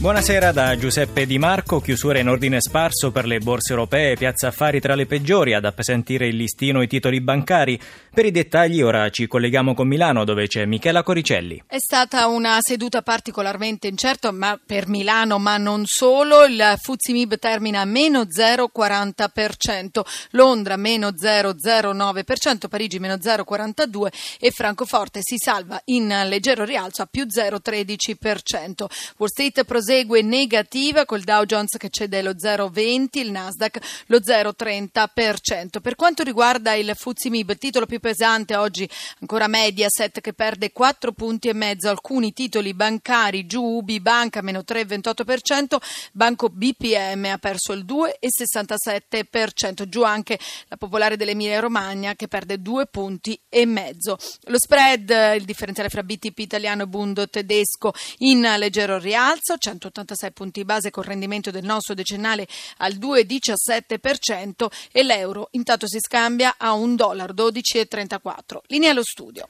Buonasera da Giuseppe Di Marco, chiusura in ordine sparso per le borse europee, piazza affari tra le peggiori, ad appesantire il listino i titoli bancari. Per i dettagli ora ci colleghiamo con Milano dove c'è Michela Coricelli. È stata una seduta particolarmente incerta ma per Milano, ma non solo. Il Fuzimib termina a meno 0,40%, Londra meno 0,09%, Parigi meno 0,42% e Francoforte si salva in leggero rialzo a più 0,13%. Wall Street prosegue prosegue negativa col Dow Jones che cede lo 0,20, il Nasdaq lo 0,30%. Per quanto riguarda il Fuzimib, titolo più pesante oggi ancora Mediaset che perde 4 punti e mezzo, alcuni titoli bancari giù, Ubi Banca meno 3,28%, Banco BPM ha perso il 2,67%, giù anche la Popolare dell'Emilia Romagna che perde 2 punti e mezzo. Lo spread, il differenziale fra BTP italiano e Bundo tedesco in leggero rialzo, 100 186 punti base con rendimento del nostro decennale al 2,17% e l'euro intanto si scambia a 1,1234 dollaro. Linea allo studio.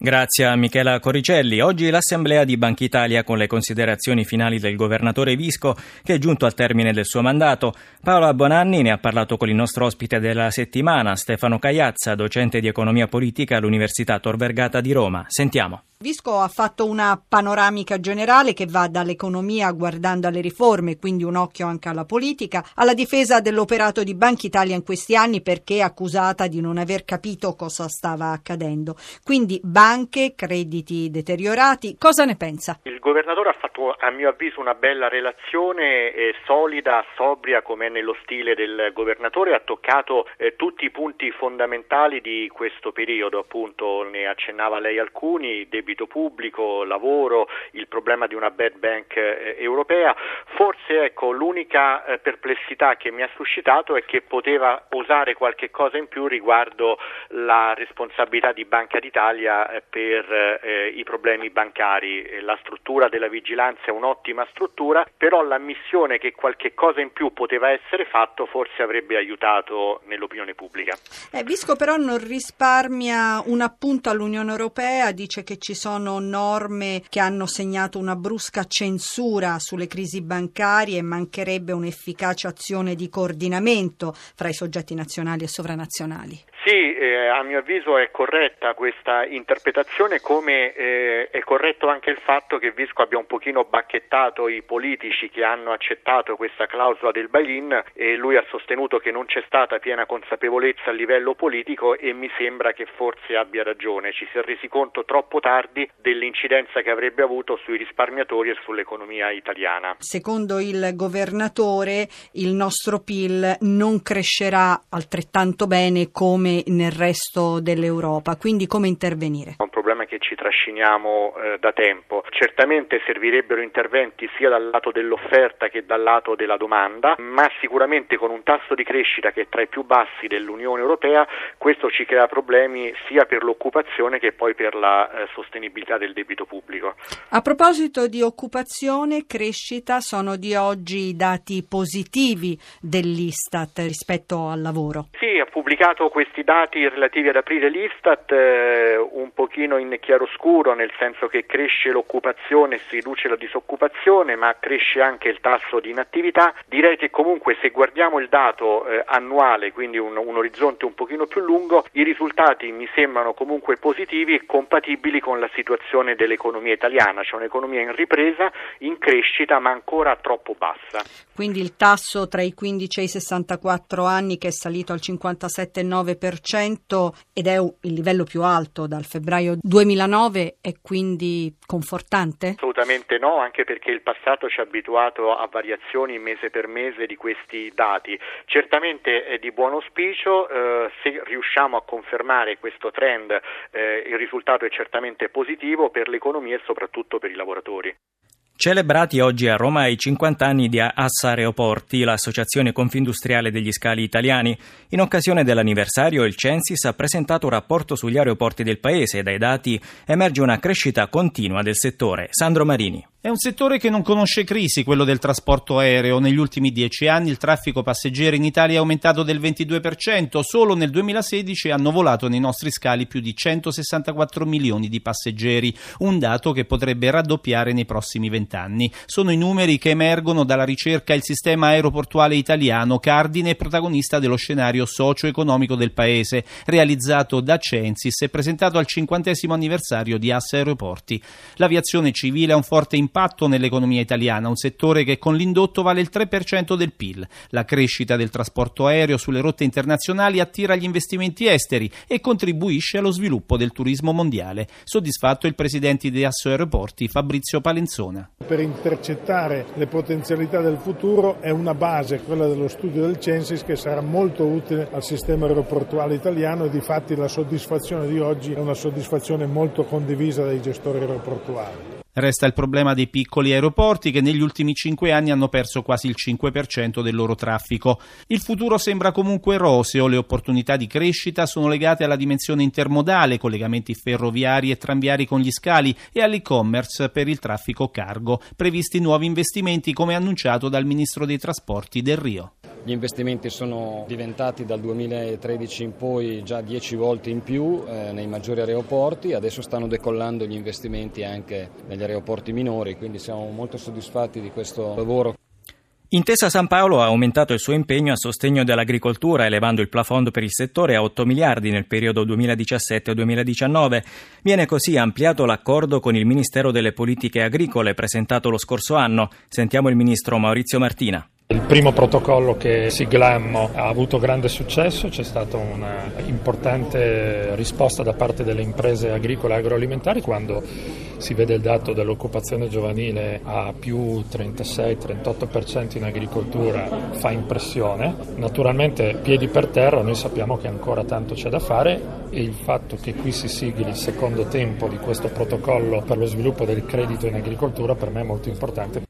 Grazie a Michela Coricelli. Oggi l'Assemblea di Banca Italia con le considerazioni finali del governatore Visco che è giunto al termine del suo mandato. Paola Bonanni ne ha parlato con il nostro ospite della settimana, Stefano Cagliazza, docente di economia politica all'Università Tor Vergata di Roma. Sentiamo. Visco ha fatto una panoramica generale che va dall'economia guardando alle riforme, quindi un occhio anche alla politica, alla difesa dell'operato di Banca Italia in questi anni perché accusata di non aver capito cosa stava accadendo. Quindi banche, crediti deteriorati, cosa ne pensa? Il governatore ha fatto a mio avviso una bella relazione eh, solida, sobria come è nello stile del governatore, ha toccato eh, tutti i punti fondamentali di questo periodo, appunto ne accennava lei alcuni, debito pubblico, lavoro, il problema di una bad bank eh, europea. Forse ecco, l'unica eh, perplessità che mi ha suscitato è che poteva osare qualche cosa in più riguardo la responsabilità di Banca d'Italia eh, per eh, i problemi bancari. La struttura della vigilanza è un'ottima struttura, però l'ammissione che qualche cosa in più poteva essere fatto forse avrebbe aiutato nell'opinione pubblica. Eh, Visco però non risparmia un appunto all'Unione Europea, dice che ci sono norme che hanno segnato una brusca censura sulle crisi bancarie e mancherebbe un'efficace azione di coordinamento fra i soggetti nazionali e sovranazionali. Sì, eh, a mio avviso è corretta questa interpretazione, come eh, è corretto anche il fatto che Visco abbia un pochino bacchettato i politici che hanno accettato questa clausola del bail-in e lui ha sostenuto che non c'è stata piena consapevolezza a livello politico e mi sembra che forse abbia ragione, ci si è resi conto troppo tardi dell'incidenza che avrebbe avuto sui risparmiatori e sull'economia italiana. Secondo il governatore il nostro PIL non crescerà altrettanto bene come nel resto dell'Europa, quindi come intervenire? Che ci trasciniamo eh, da tempo. Certamente servirebbero interventi sia dal lato dell'offerta che dal lato della domanda, ma sicuramente con un tasso di crescita che è tra i più bassi dell'Unione Europea, questo ci crea problemi sia per l'occupazione che poi per la eh, sostenibilità del debito pubblico. A proposito di occupazione, crescita, sono di oggi i dati positivi dell'Istat rispetto al lavoro. Sì, ha pubblicato questi dati relativi ad aprile l'Istat eh, un pochino in chiaroscuro, nel senso che cresce l'occupazione, si riduce la disoccupazione, ma cresce anche il tasso di inattività. Direi che comunque se guardiamo il dato eh, annuale, quindi un, un, orizzonte un pochino più lungo, i risultati mi sembrano comunque positivi e compatibili con la situazione dell'economia italiana, cioè un'economia in ripresa, in crescita, ma ancora troppo bassa. Quindi il tasso tra i 15 e i 64 anni che è salito al 57,9% ed è il livello più alto dal febbraio 2009 è quindi confortante? Assolutamente no, anche perché il passato ci ha abituato a variazioni mese per mese di questi dati. Certamente è di buon auspicio, eh, se riusciamo a confermare questo trend eh, il risultato è certamente positivo per l'economia e soprattutto per i lavoratori. Celebrati oggi a Roma i 50 anni di Assa Aeroporti, l'associazione confindustriale degli scali italiani. In occasione dell'anniversario il Censis ha presentato un rapporto sugli aeroporti del paese e dai dati emerge una crescita continua del settore. Sandro Marini. È un settore che non conosce crisi, quello del trasporto aereo. Negli ultimi dieci anni il traffico passeggeri in Italia è aumentato del 22%. Solo nel 2016 hanno volato nei nostri scali più di 164 milioni di passeggeri, un dato che potrebbe raddoppiare nei prossimi vent'anni. Sono i numeri che emergono dalla ricerca Il sistema aeroportuale italiano, cardine e protagonista dello scenario socio-economico del paese, realizzato da Censis e presentato al cinquantesimo anniversario di Assa Aeroporti. L'aviazione civile ha un forte impatto impatto nell'economia italiana, un settore che con l'indotto vale il 3% del PIL. La crescita del trasporto aereo sulle rotte internazionali attira gli investimenti esteri e contribuisce allo sviluppo del turismo mondiale. Soddisfatto il presidente di Asso Aeroporti, Fabrizio Palenzona. Per intercettare le potenzialità del futuro è una base, quella dello studio del Censis, che sarà molto utile al sistema aeroportuale italiano e di fatti la soddisfazione di oggi è una soddisfazione molto condivisa dai gestori aeroportuali. Resta il problema dei piccoli aeroporti che negli ultimi cinque anni hanno perso quasi il 5% del loro traffico. Il futuro sembra comunque roseo, le opportunità di crescita sono legate alla dimensione intermodale, collegamenti ferroviari e tranviari con gli scali e all'e-commerce per il traffico cargo, previsti nuovi investimenti come annunciato dal Ministro dei Trasporti Del Rio. Gli investimenti sono diventati dal 2013 in poi già 10 volte in più eh, nei maggiori aeroporti, adesso stanno decollando gli investimenti anche negli aeroporti minori, quindi siamo molto soddisfatti di questo lavoro. Intesa San Paolo ha aumentato il suo impegno a sostegno dell'agricoltura, elevando il plafond per il settore a 8 miliardi nel periodo 2017-2019. Viene così ampliato l'accordo con il Ministero delle Politiche Agricole presentato lo scorso anno. Sentiamo il ministro Maurizio Martina. Il primo protocollo che siglammo ha avuto grande successo, c'è stata un'importante risposta da parte delle imprese agricole e agroalimentari quando si vede il dato dell'occupazione giovanile a più 36-38% in agricoltura fa impressione. Naturalmente piedi per terra, noi sappiamo che ancora tanto c'è da fare e il fatto che qui si sigli il secondo tempo di questo protocollo per lo sviluppo del credito in agricoltura per me è molto importante.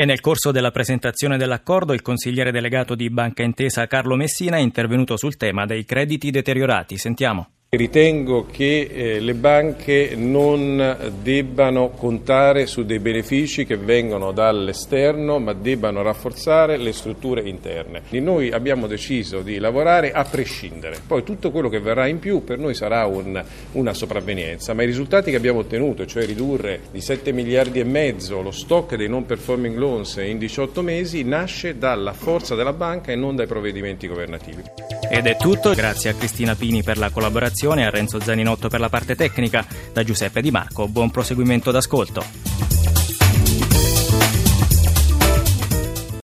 E nel corso della presentazione dell'accordo il consigliere delegato di Banca Intesa Carlo Messina è intervenuto sul tema dei crediti deteriorati. Sentiamo. Ritengo che eh, le banche non debbano contare su dei benefici che vengono dall'esterno, ma debbano rafforzare le strutture interne. E noi abbiamo deciso di lavorare a prescindere. Poi tutto quello che verrà in più per noi sarà un, una sopravvenienza, ma i risultati che abbiamo ottenuto, cioè ridurre di 7 miliardi e mezzo lo stock dei non performing loans in 18 mesi, nasce dalla forza della banca e non dai provvedimenti governativi. Ed è tutto, grazie a Cristina Pini per la collaborazione e a Renzo Zaninotto per la parte tecnica. Da Giuseppe Di Marco, buon proseguimento d'ascolto.